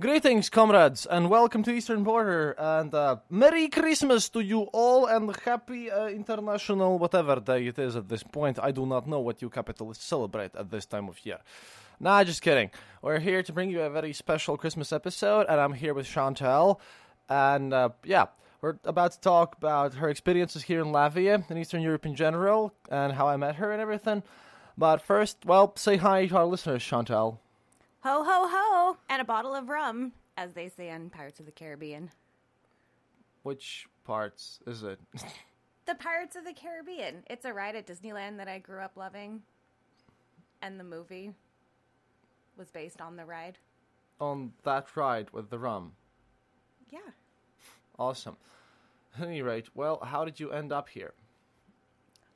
Greetings, comrades, and welcome to Eastern Border, and uh, Merry Christmas to you all, and Happy uh, International whatever day it is at this point. I do not know what you capitalists celebrate at this time of year. Nah, just kidding. We're here to bring you a very special Christmas episode, and I'm here with Chantelle, and uh, yeah, we're about to talk about her experiences here in Latvia and Eastern Europe in general, and how I met her and everything. But first, well, say hi to our listeners, Chantelle. Ho ho ho! And a bottle of rum, as they say in Pirates of the Caribbean. Which parts is it? The Pirates of the Caribbean. It's a ride at Disneyland that I grew up loving. And the movie was based on the ride. On that ride with the rum. Yeah. Awesome. At any rate, well, how did you end up here?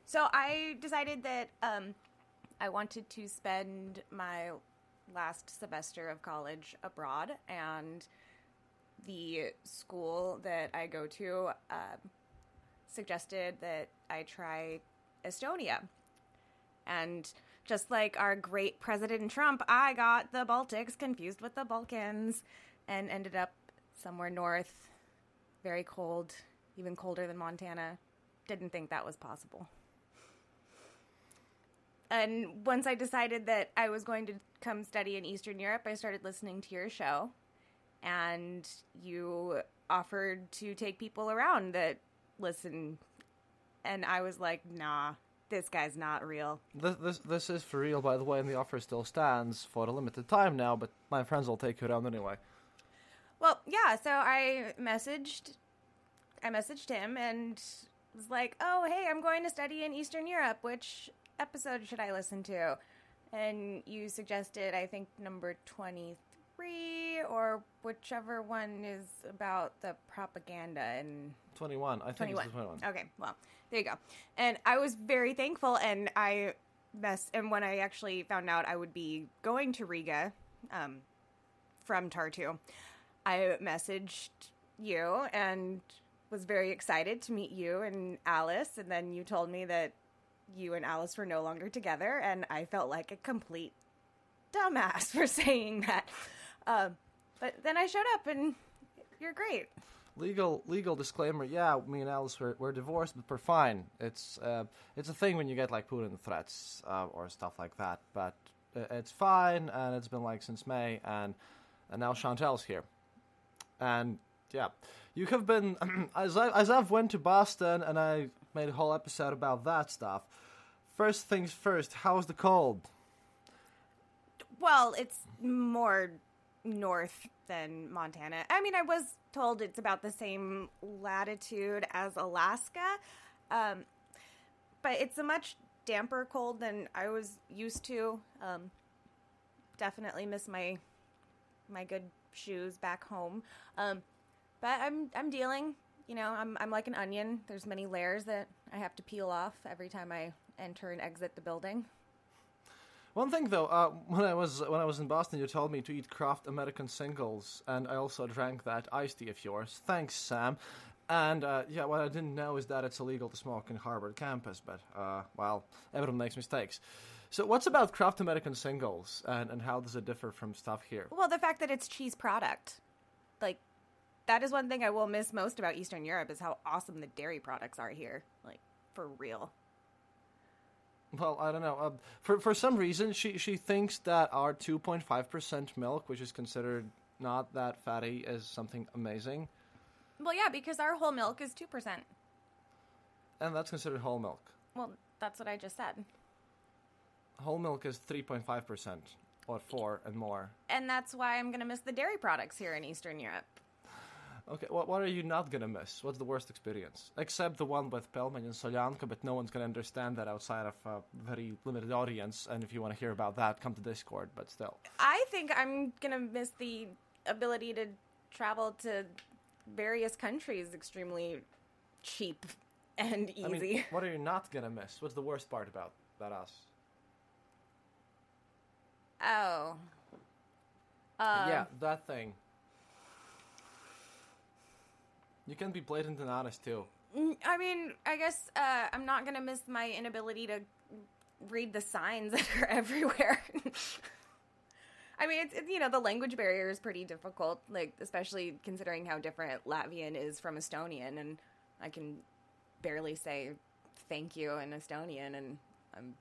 So I decided that um, I wanted to spend my last semester of college abroad, and the school that I go to um, suggested that I try Estonia. And just like our great President Trump, I got the Baltics confused with the Balkans and ended up somewhere north, very cold, even colder than Montana. Didn't think that was possible. And once I decided that I was going to come study in Eastern Europe, I started listening to your show. And you offered to take people around that listen. And I was like, nah, this guy's not real. This, this this is for real, by the way, and the offer still stands for a limited time now. But my friends will take you around anyway. Well, yeah, so I messaged I messaged him and was like, "Oh, hey, I'm going to study in Eastern Europe. Which episode should I listen to?" And you suggested I think number 23 or whichever one is about the propaganda and Twenty-one, I think. 21. It's twenty-one. Okay, well, there you go. And I was very thankful, and I mess. And when I actually found out I would be going to Riga um, from Tartu, I messaged you and was very excited to meet you and Alice. And then you told me that you and Alice were no longer together, and I felt like a complete dumbass for saying that. Um, but then I showed up, and you're great. Legal legal disclaimer. Yeah, me and Alice were, we're divorced, but we're fine. It's uh, it's a thing when you get like Putin threats uh, or stuff like that. But uh, it's fine, and it's been like since May, and and now Chantelle's here, and yeah, you have been as I as I've went to Boston and I made a whole episode about that stuff. First things first, how's the cold? Well, it's more north than Montana. I mean, I was told it's about the same latitude as Alaska, um, but it's a much damper cold than I was used to. Um, definitely miss my my good shoes back home. Um, but I'm I'm dealing. You know, I'm I'm like an onion. There's many layers that I have to peel off every time I enter and exit the building. One thing though, uh, when I was when I was in Boston, you told me to eat Kraft American singles, and I also drank that iced tea of yours. Thanks, Sam. And uh, yeah, what I didn't know is that it's illegal to smoke in Harvard campus, but uh, well, everyone makes mistakes. So, what's about Kraft American singles, and, and how does it differ from stuff here? Well, the fact that it's cheese product, like that is one thing I will miss most about Eastern Europe is how awesome the dairy products are here, like for real. Well, I don't know. Uh, for for some reason, she she thinks that our two point five percent milk, which is considered not that fatty, is something amazing, Well, yeah, because our whole milk is two percent. and that's considered whole milk. Well, that's what I just said, Whole milk is three point five percent, or four and more. and that's why I'm gonna miss the dairy products here in Eastern Europe. Okay, what what are you not gonna miss? What's the worst experience? Except the one with Pelmen and Solyanka, but no one's gonna understand that outside of a very limited audience. And if you want to hear about that, come to Discord. But still, I think I'm gonna miss the ability to travel to various countries extremely cheap and easy. I mean, what are you not gonna miss? What's the worst part about about us? oh. Um, yeah, that thing. You can be blatant and honest too. I mean, I guess uh, I'm not gonna miss my inability to read the signs that are everywhere. I mean, it's, it's you know the language barrier is pretty difficult, like especially considering how different Latvian is from Estonian, and I can barely say thank you in Estonian, and I'm.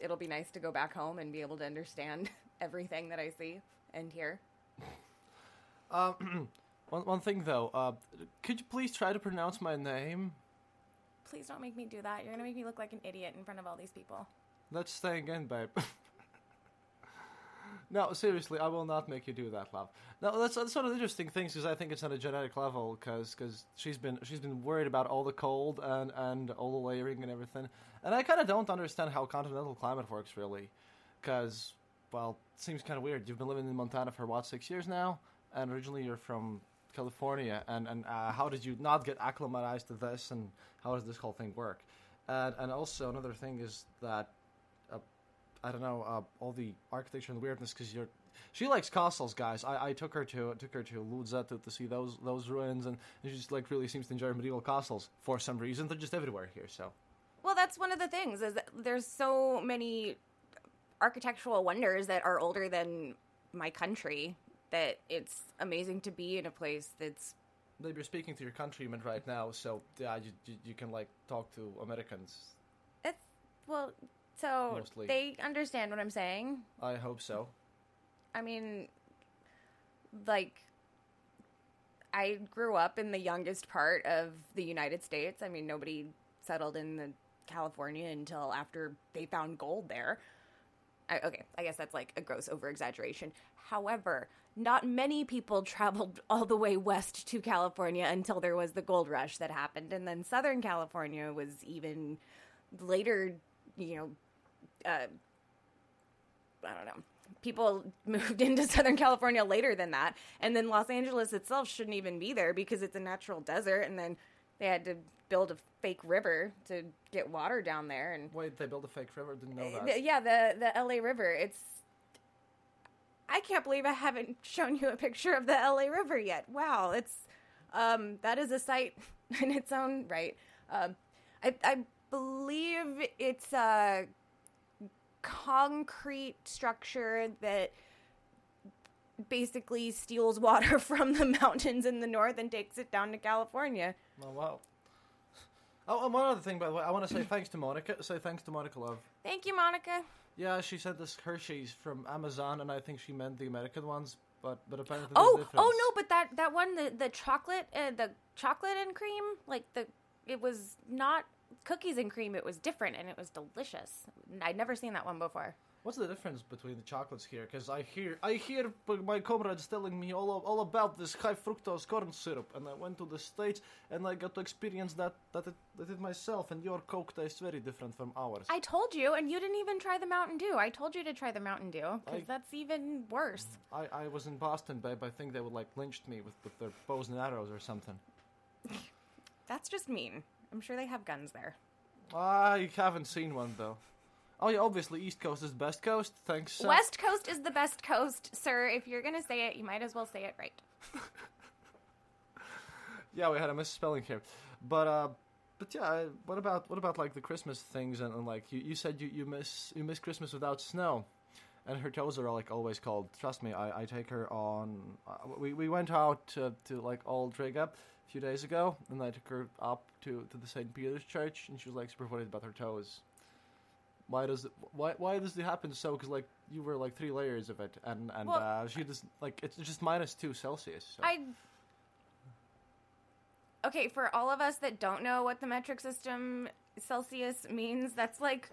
It'll be nice to go back home and be able to understand everything that I see and hear. One one thing though, uh, could you please try to pronounce my name? Please don't make me do that. You're gonna make me look like an idiot in front of all these people. Let's stay again, babe. no, seriously, I will not make you do that, love. No, that's, that's one of the interesting things because I think it's on a genetic level because she's been she's been worried about all the cold and and all the layering and everything, and I kind of don't understand how continental climate works really, because well, it seems kind of weird. You've been living in Montana for what six years now, and originally you're from California, and and uh, how did you not get acclimatized to this, and how does this whole thing work? And and also another thing is that uh, I don't know uh, all the architecture and weirdness because you're she likes castles, guys. I, I took her to took her to Ludza to, to see those those ruins, and she just like really seems to enjoy medieval castles for some reason. They're just everywhere here, so. Well, that's one of the things is that there's so many architectural wonders that are older than my country that it's amazing to be in a place that's Babe, you're speaking to your countrymen right now, so yeah, you, you, you can like talk to Americans. it's well so Mostly. they understand what I'm saying. I hope so. I mean like I grew up in the youngest part of the United States. I mean nobody settled in the California until after they found gold there. Okay, I guess that's like a gross over exaggeration. However, not many people traveled all the way west to California until there was the gold rush that happened. And then Southern California was even later, you know, uh, I don't know. People moved into Southern California later than that. And then Los Angeles itself shouldn't even be there because it's a natural desert. And then they had to build a fake river to get water down there. And Wait, they built a fake river? Didn't know that. yeah, the the LA River. It's I can't believe I haven't shown you a picture of the LA River yet. Wow, it's um that is a sight in its own right. Um I I believe it's a concrete structure that basically steals water from the mountains in the north and takes it down to California. Oh wow. Oh, and one other thing, by the way, I want to say thanks to Monica. Say thanks to Monica Love. Thank you, Monica. Yeah, she said this Hershey's from Amazon, and I think she meant the American ones, but but apparently Oh, oh no! But that that one, the the chocolate, uh, the chocolate and cream, like the it was not cookies and cream. It was different, and it was delicious. I'd never seen that one before. What's the difference between the chocolates here? Because I hear I hear my comrades telling me all all about this high fructose corn syrup, and I went to the states and I got to experience that that it, that it myself. And your Coke tastes very different from ours. I told you, and you didn't even try the Mountain Dew. I told you to try the Mountain Dew because that's even worse. I, I was in Boston, babe. I think they would like lynched me with, with their bows and arrows or something. That's just mean. I'm sure they have guns there. I haven't seen one though. Oh yeah, obviously East Coast is the best coast. Thanks. Sam. West Coast is the best coast, sir. If you're gonna say it, you might as well say it right. Yeah, we had a misspelling here, but uh, but yeah, what about what about like the Christmas things and, and like you, you said you, you miss you miss Christmas without snow, and her toes are like always cold. Trust me, I, I take her on. Uh, we we went out to, to like Old Riga a few days ago, and I took her up to, to the St. Peter's Church, and she was like super worried about her toes. Why does it, why why does it happen so? Because like you were like three layers of it, and and Well- uh, she just like it's just minus two Celsius. So. I. Okay, for all of us that don't know what the metric system Celsius means, that's like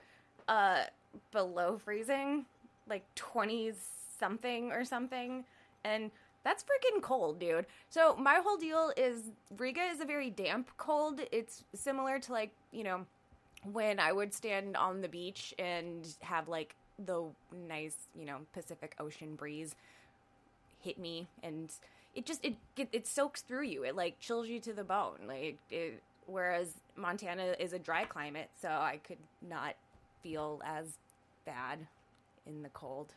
uh below freezing, like 20 something or something. And that's freaking cold, dude. So my whole deal is Riga is a very damp cold. It's similar to like, you know, when I would stand on the beach and have like the nice, you know, Pacific Ocean breeze hit me and it just it it, it soaks through you it like chills you to the bone like it, whereas montana is a dry climate so i could not feel as bad in the cold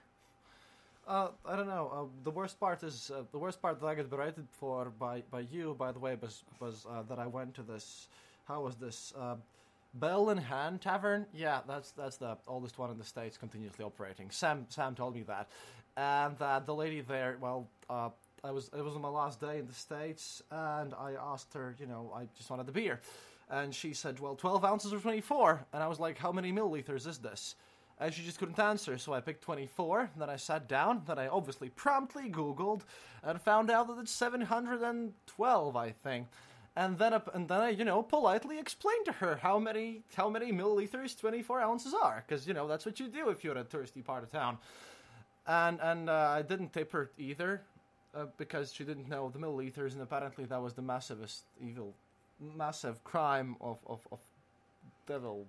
Uh, I don't know. Uh, the worst part is uh, the worst part that I got berated for by, by you, by the way, was was uh, that I went to this. How was this? Bell in Hand Tavern. Yeah, that's that's the oldest one in the states, continuously operating. Sam Sam told me that, and uh, the lady there. Well, uh, I was it was on my last day in the states, and I asked her. You know, I just wanted the beer, and she said, "Well, twelve ounces or 24. And I was like, "How many milliliters is this?" And she just couldn't answer, so I picked 24. Then I sat down. Then I obviously promptly Googled and found out that it's 712, I think. And then, and then I, you know, politely explained to her how many how many milliliters 24 ounces are, because you know that's what you do if you're in a touristy part of town. And and uh, I didn't tip her either, uh, because she didn't know the milliliters, and apparently that was the massivest evil, massive crime of of, of devil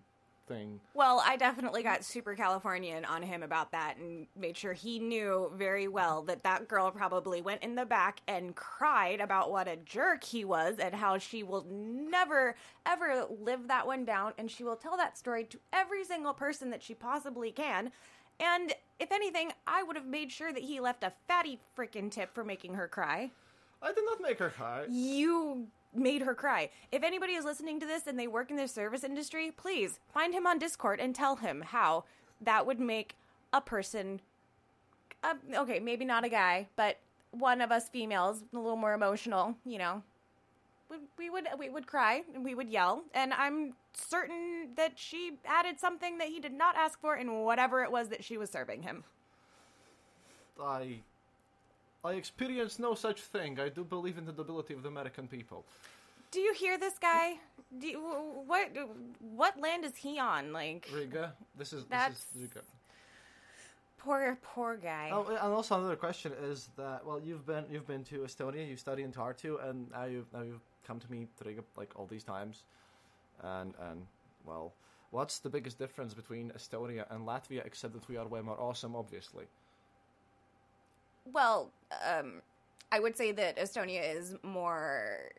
thing. well i definitely got super californian on him about that and made sure he knew very well that that girl probably went in the back and cried about what a jerk he was and how she will never ever live that one down and she will tell that story to every single person that she possibly can and if anything i would have made sure that he left a fatty freaking tip for making her cry I did not make her cry. you made her cry. If anybody is listening to this and they work in the service industry, please find him on Discord and tell him how that would make a person uh, okay, maybe not a guy, but one of us females a little more emotional, you know. We, would we would cry and we would yell, and I'm certain that she added something that he did not ask for in whatever it was that she was serving him. I I experienced no such thing. I do believe in the nobility of the American people. Do you hear this guy? Do you, what what land is he on? Like Riga, this is That's- this is Riga. poor poor guy. Oh, and also another question is that well, you've been you've been to Estonia, you studied in Tartu, and now you've now you've come to me to Riga like all these times, and and well, what's the biggest difference between Estonia and Latvia except that we are way more awesome, obviously. Well, um, I would say that Estonia is more.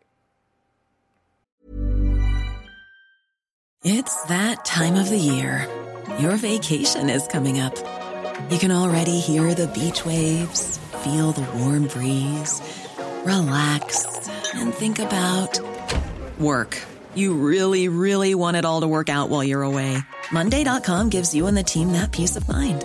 It's that time of the year. Your vacation is coming up. You can already hear the beach waves, feel the warm breeze, relax, and think about work. You really, really want it all to work out while you're away. Monday.com gives you and the team that peace of mind.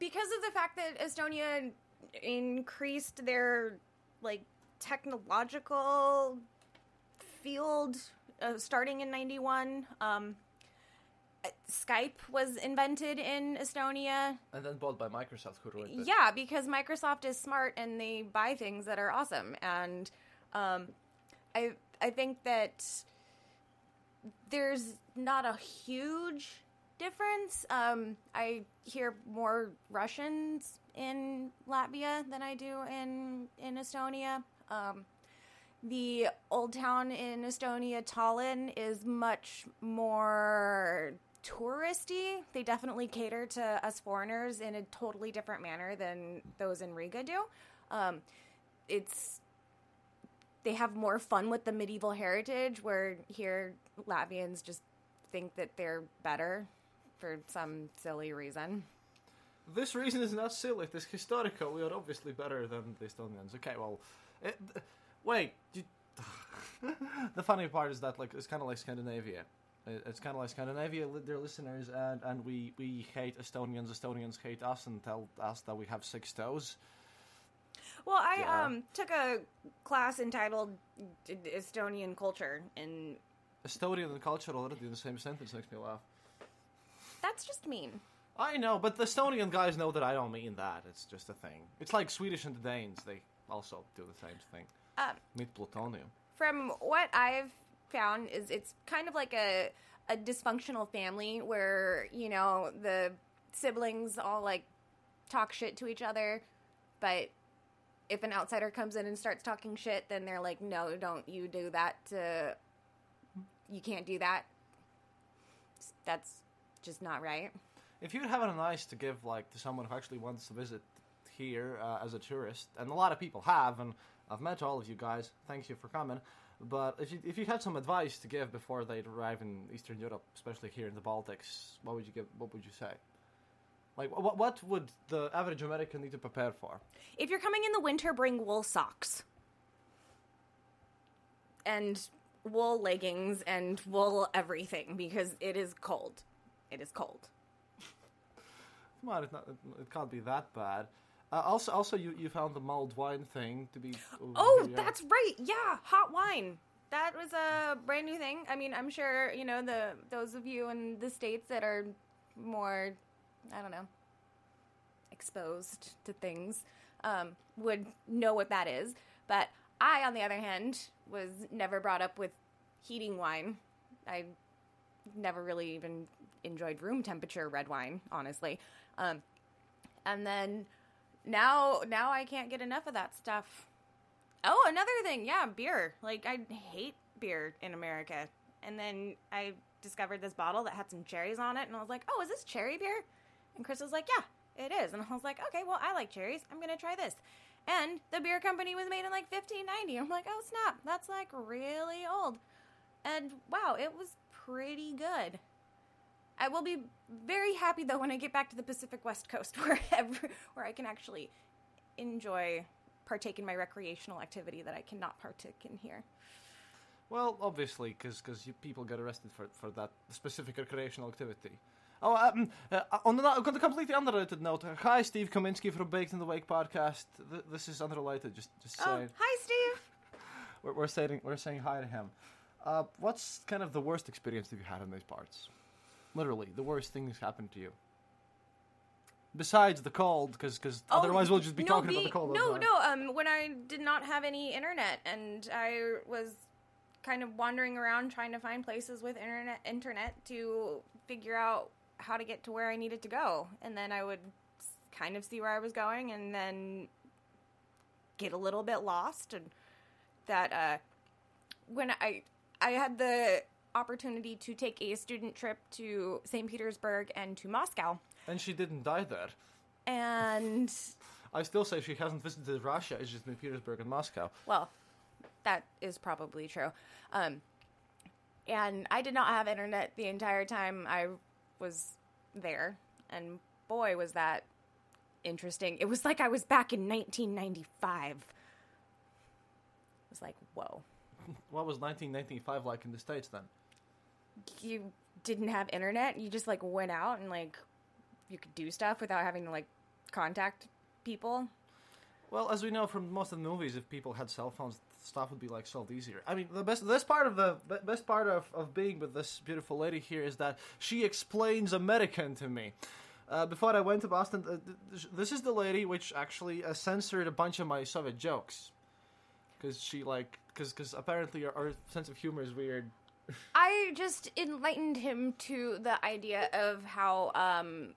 because of the fact that Estonia increased their like technological field uh, starting in 91. Um, Skype was invented in Estonia. And then bought by Microsoft, who ruined it. Yeah, because Microsoft is smart and they buy things that are awesome. And um, I I think that there's not a huge difference. Um, I hear more Russians in Latvia than I do in in Estonia. Um, the old town in Estonia, Tallinn, is much more touristy. They definitely cater to us foreigners in a totally different manner than those in Riga do. Um, it's they have more fun with the medieval heritage, where here Latvians just think that they're better for some silly reason. This reason is not silly. It is historical. We are obviously better than the Estonians. Okay, well, it, wait. You, the funny part is that like it's kind of like Scandinavia. It- It's kind of like Scandinavia. their listeners, and and we we hate Estonians. Estonians hate us and tell us that we have six toes. Well, I Yeah. um took a class entitled Estonian culture, and Estonian and culture already in the same sentence makes me laugh. That's just mean. I know, but the Estonian guys know that I don't mean that. It's just a thing. It's like Swedish and the Danes. They also do the same thing. Um, Meet plutonium. from what I've found is it's kind of like a a dysfunctional family where you know the siblings all like talk shit to each other, but if an outsider comes in and starts talking shit, then they're like, "No, don't you do that. To, you can't do that. That's just not right." If you'd have an advice to give, like, to someone who actually wants to visit here uh, as a tourist, and a lot of people have, and I've met all of you guys. Thank you for coming. But if you if you had some advice to give before they arrive in Eastern Europe, especially here in the Baltics, what would you give? What would you say? Like, what what would the average American need to prepare for? If you're coming in the winter, bring wool socks and wool leggings and wool everything because it is cold. It is cold. Come on, it's not, it, it can't be that bad. Uh, also, also, you, you found the mulled wine thing to be. Oh, yeah. that's right. Yeah, hot wine. That was a brand new thing. I mean, I'm sure you know the those of you in the states that are more, I don't know, exposed to things um, would know what that is. But I, on the other hand, was never brought up with heating wine. I never really even enjoyed room temperature red wine, honestly. Um, and then now, now I can't get enough of that stuff. Oh, another thing, yeah, beer. Like I hate beer in America. And then I discovered this bottle that had some cherries on it, and I was like, "Oh, is this cherry beer?" And Chris was like, "Yeah, it is." And I was like, "Okay, well, I like cherries. I'm gonna try this." And the beer company was made in like 1590. I'm like, "Oh snap, that's like really old." And wow, it was pretty good. I will be very happy though when I get back to the Pacific West Coast, where every, where I can actually enjoy partake in my recreational activity that I cannot partake in here. Well, obviously, because people get arrested for, for that specific recreational activity. Oh, um, uh, on, the, on the completely unrelated note, hi, Steve Kaminsky from Baked in the Wake podcast. Th- this is unrelated, just just Oh, saying. hi, Steve. We're, we're saying we're saying hi to him. Uh, what's kind of the worst experience that you had in these parts? Literally, the worst thing that's happened to you. Besides the cold, because Oh, otherwise we'll just be no, talking about the cold. No, no. Um, when I did not have any internet, and I was kind of wandering around trying to find places with internet, internet to figure out how to get to where I needed to go, and then I would kind of see where I was going, and then get a little bit lost, and that uh, when I I had the opportunity to take a student trip to St. Petersburg and to Moscow, And she didn't die there. and I still say she hasn't visited Russia. It's just been Petersburg and Moscow. Well, that is probably true. Um, and I did not have internet the entire time I was there. And boy, was that interesting. It was like I was back in 1995. It was like, whoa. What was 1995 like in the States then? You didn't have internet? You just like went out and like you could do stuff without having to like contact people? Well, as we know from most of the movies, if people had cell phones, stuff would be like solved easier. I mean, the best, best part of the best part of, of being with this beautiful lady here is that she explains American to me. Uh, before I went to Boston, uh, th- this is the lady which actually uh, censored a bunch of my Soviet jokes because she like because because apparently our, our sense of humor is weird. I just enlightened him to the idea of how um,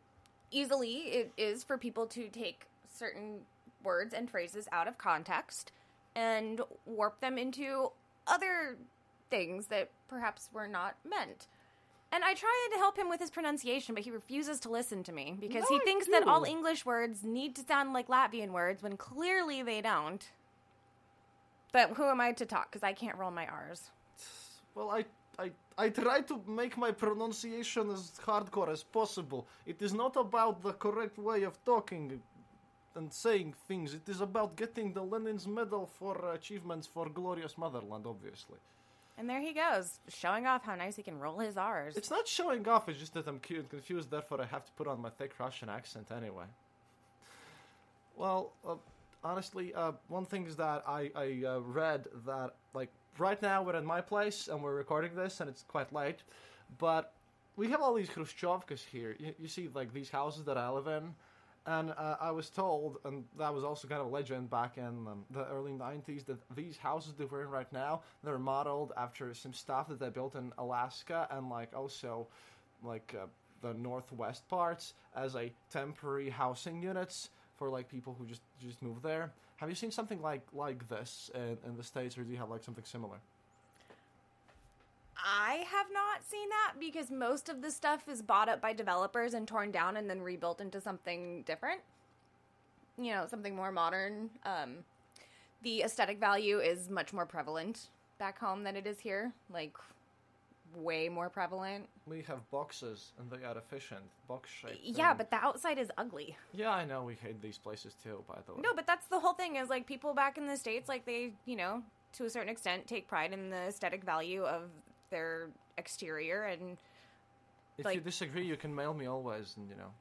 easily it is for people to take certain words and phrases out of context and warp them into other things that perhaps were not meant. And I tried to help him with his pronunciation, but he refuses to listen to me because he No, I thinks that all. English words need to sound like Latvian words when clearly they don't. But who am I to talk? Because I can't roll my R's. Well, I, I, I try to make my pronunciation as hardcore as possible. It is not about the correct way of talking and saying things. It is about getting the Lenin's Medal for achievements for glorious motherland, obviously. And there he goes, showing off how nice he can roll his R's. It's not showing off, it's just that I'm cute and confused, therefore I have to put on my thick Russian accent anyway. Well, uh, honestly, uh, one thing is that I, I uh, read that, like, right now we're at my place and we're recording this and it's quite late, but we have all these Khrushchevkas here. You, you see, like, these houses that I live in, and uh, I was told, and that was also kind of a legend back in um, the early 90s, that these houses that we're in right now, they're modeled after some stuff that they built in Alaska and, like, also, like, uh, the northwest parts as a temporary housing units for, like, people who just, just move there. Have you seen something like, like this in, in the States, or do you have, like, something similar? I have not seen that because most of the stuff is bought up by developers and torn down and then rebuilt into something different. You know, something more modern. Um, the aesthetic value is much more prevalent back home than it is here. Like, way more prevalent. We have boxes, and they are efficient, box shaped. Yeah, but the outside is ugly. Yeah, I know, we hate these places too, by the way. No, but that's the whole thing is like people back in the States, like they, you know, to a certain extent take pride in the aesthetic value of their exterior and If like- you disagree, you can mail me always, and you know.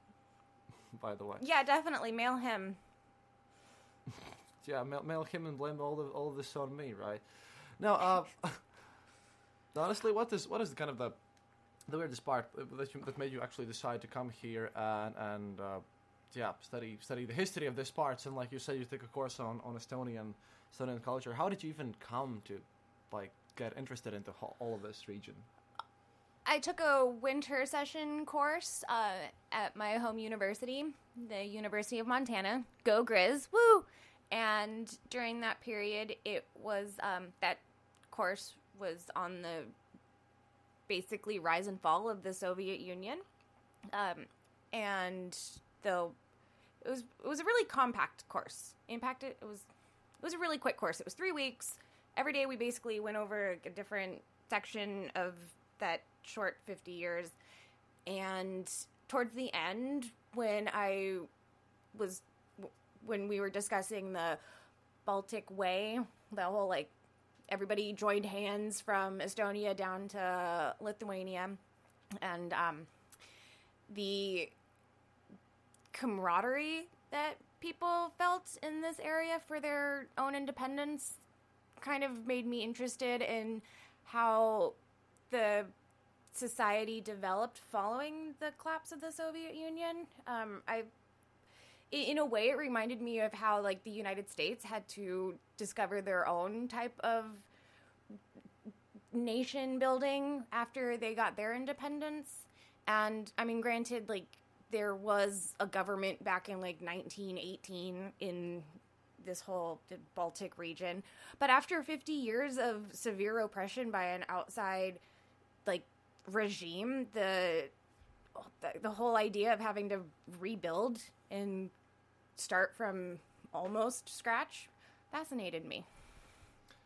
By the way, yeah, definitely mail him. yeah, mail, mail him and blame all of all of this on me, right? Now, uh, honestly, what is what is the kind of the the weirdest part that you, that made you actually decide to come here and and uh, yeah study study the history of this parts and like you said, you took a course on on Estonian Estonian culture. How did you even come to like get interested into all of this region? I took a winter session course uh, at my home university, the University of Montana. Go Grizz, woo! And during that period, it was um, that course was on the basically rise and fall of the Soviet Union, um, and the it was it was a really compact course. Impacted it was it was a really quick course. It was three weeks. Every day we basically went over a different section of that short 50 years. And towards the end, when I was, when we were discussing the Baltic Way, the whole like everybody joined hands from Estonia down to Lithuania, and um, the camaraderie that people felt in this area for their own independence kind of made me interested in how the society developed following the collapse of the Soviet Union. Um, I, in a way, it reminded me of how like the United States had to discover their own type of nation building after they got their independence. And I mean, granted, like there was a government back in like 1918 in this whole Baltic region, but after 50 years of severe oppression by an outside like regime, the the, the whole idea of having to rebuild and start from almost scratch fascinated me.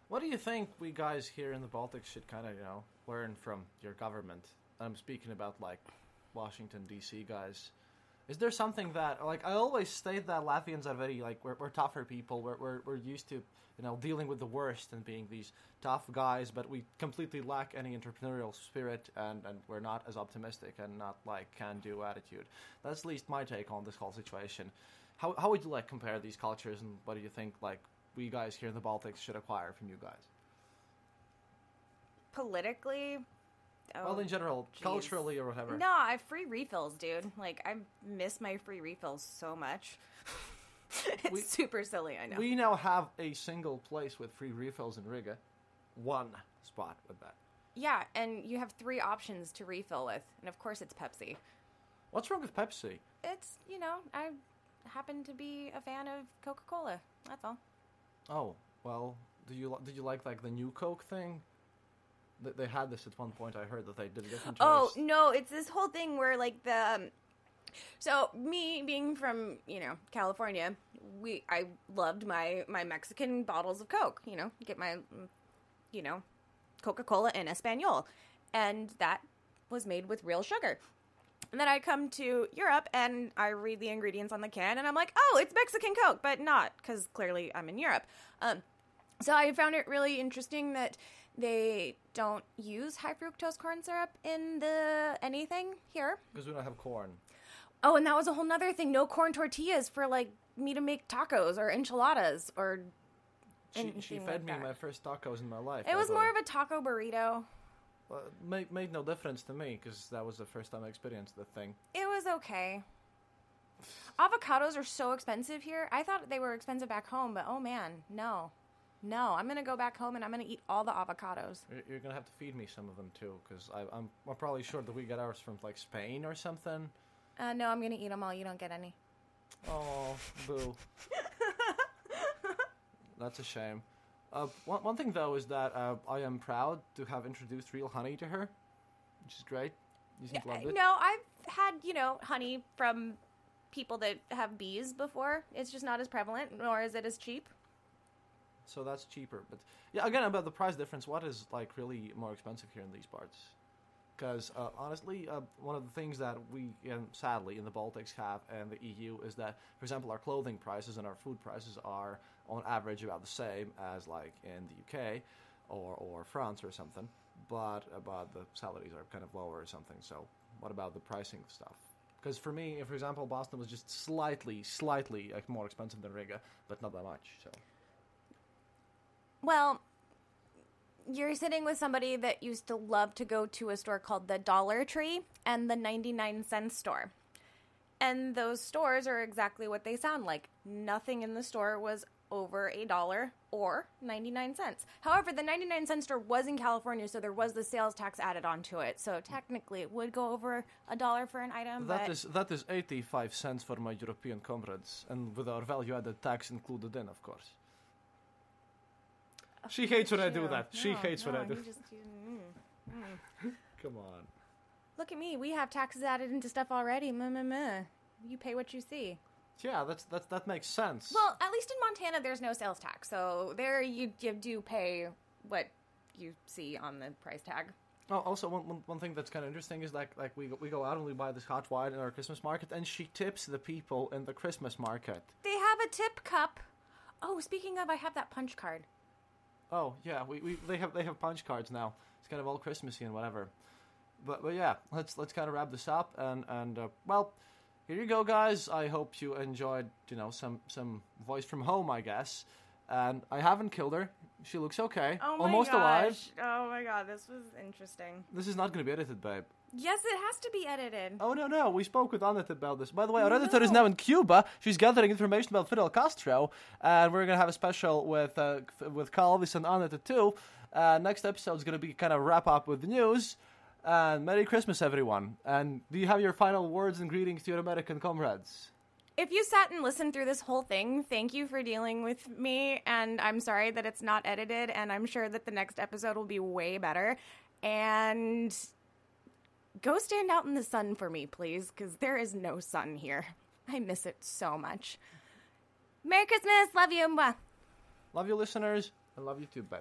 What do you think we guys here in the Baltics should kind of, you know, learn from your government? I'm speaking about like Washington D.C. guys. Is there something that, like, I always state that Latvians are very like we're, we're tougher people. We're, we're we're used to, you know, dealing with the worst and being these tough guys, but we completely lack any entrepreneurial spirit, and and we're not as optimistic and not like can do attitude. That's at least my take on this whole situation. How how would you like compare these cultures, and what do you think like we guys here in the Baltics should acquire from you guys? Politically, oh, well, oh, in general, jeez. culturally or whatever. No, I have free refills, dude. Like I miss my free refills so much. it's We- super silly, I know. We now have a single place with free refills in Riga. One spot with that. yeah, and you have three options to refill with, and of course it's Pepsi. What's wrong with Pepsi? It's you know I happen to be a fan of Coca Cola. That's all. Oh, well, do you did you like like the new Coke thing? They, they had this at one point. I heard that they did a different. Oh no, it's this whole thing where like the um, so me being from you know California, we I loved my my Mexican bottles of Coke. You know, get my you know Coca Cola in Espanol, and that was made with real sugar. And then I come to Europe and I read the ingredients on the can and I'm like, oh, it's Mexican Coke, but not because clearly I'm in Europe. Um, so I found it really interesting that they don't use high fructose corn syrup in the anything here. because we don't have corn. Oh, and that was a whole nother thing. No corn tortillas for like me to make tacos or enchiladas or. She, she like fed me that. my first tacos in my life. It was more of a taco burrito. A made made no difference to me because that was the first time I experienced the thing. It was okay. Avocados are so expensive here. I thought they were expensive back home, but oh man, no. No, I'm gonna go back home and I'm gonna eat all the avocados. You're, you're gonna have to feed me some of them too, because I'm I'm probably sure that we get ours from like Spain or something. Uh, no, I'm gonna eat them all. You don't get any. Oh, boo. That's a shame. Uh, one, one thing though is that uh, I am proud to have introduced real honey to her, which is great. You seem to love it. No, I've had you know honey from people that have bees before. It's just not as prevalent, nor is it as cheap. So that's cheaper. But yeah, again about the price difference. What is like really more expensive here in these parts? Because uh, honestly, uh, one of the things that we, um, sadly, in the Baltics have and the EU is that, for example, our clothing prices and our food prices are on average about the same as like in the UK or or France or something. But about the salaries are kind of lower or something. So what about the pricing stuff? Because for me, for example, Boston was just slightly, slightly like, more expensive than Riga, but not that much. So. Well, you're sitting with somebody that used to love to go to a store called the Dollar Tree and the 99 cent store. And those stores are exactly what they sound like. Nothing in the store was over a dollar or 99 cents. However, the 99 cent store was in California, so there was the sales tax added onto it. So technically, it would go over a dollar for an item. That is that is eighty five cents for my European comrades, and with our value added tax included in, of course. She hates when I do that. She No, hates when I do. you just- you- mm. Come on. Look at me. We have taxes added into stuff already. Meh, meh, meh. You pay what you see. Yeah, that's that's that makes sense. Well, at least in Montana, there's no sales tax, so there you, you do pay what you see on the price tag. Oh, also, one, one, one thing that's kind of interesting is like like we go, we go out and we buy this hot wine in our Christmas market, and she tips the people in the Christmas market. They have a tip cup. Oh, speaking of, I have that punch card. Oh yeah, we, we they have they have punch cards now. It's kind of all Christmassy and whatever. But but yeah, let's let's kind of wrap this up and and uh, well, here you go, guys. I hope you enjoyed you know some some voice from home, I guess. And I haven't killed her. She looks okay, Oh my almost alive. Oh my god, this was interesting. This is not going to be edited, babe. Yes, it has to be edited. Oh no no, we spoke with Annette about this. By the way, our editor is now in Cuba. She's gathering information about Fidel Castro, and we're gonna have a special with uh, with Calvis and Annette too. Uh, next episode is gonna be kind of wrap up with the news. And Merry Christmas, everyone! And do you have your final words and greetings to your American comrades? If you sat and listened through this whole thing, thank you for dealing with me. And I'm sorry that it's not edited. And I'm sure that the next episode will be way better. And go stand out in the sun for me, please, because there is no sun here. I miss it so much. Merry Christmas. Love you. Mwah. Love you, listeners. I love you too, babe.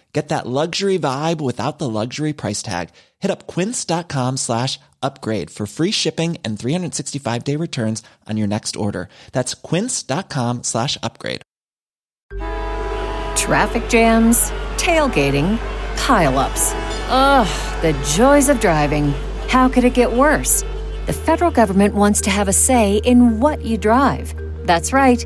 Get that luxury vibe without the luxury price tag. Hit up quince.com slash upgrade for free shipping and 365 day returns on your next order. That's quince.com slash upgrade. Traffic jams, tailgating, pileups. Ugh, the joys of driving. How could it get worse? The federal government wants to have a say in what you drive. That's right.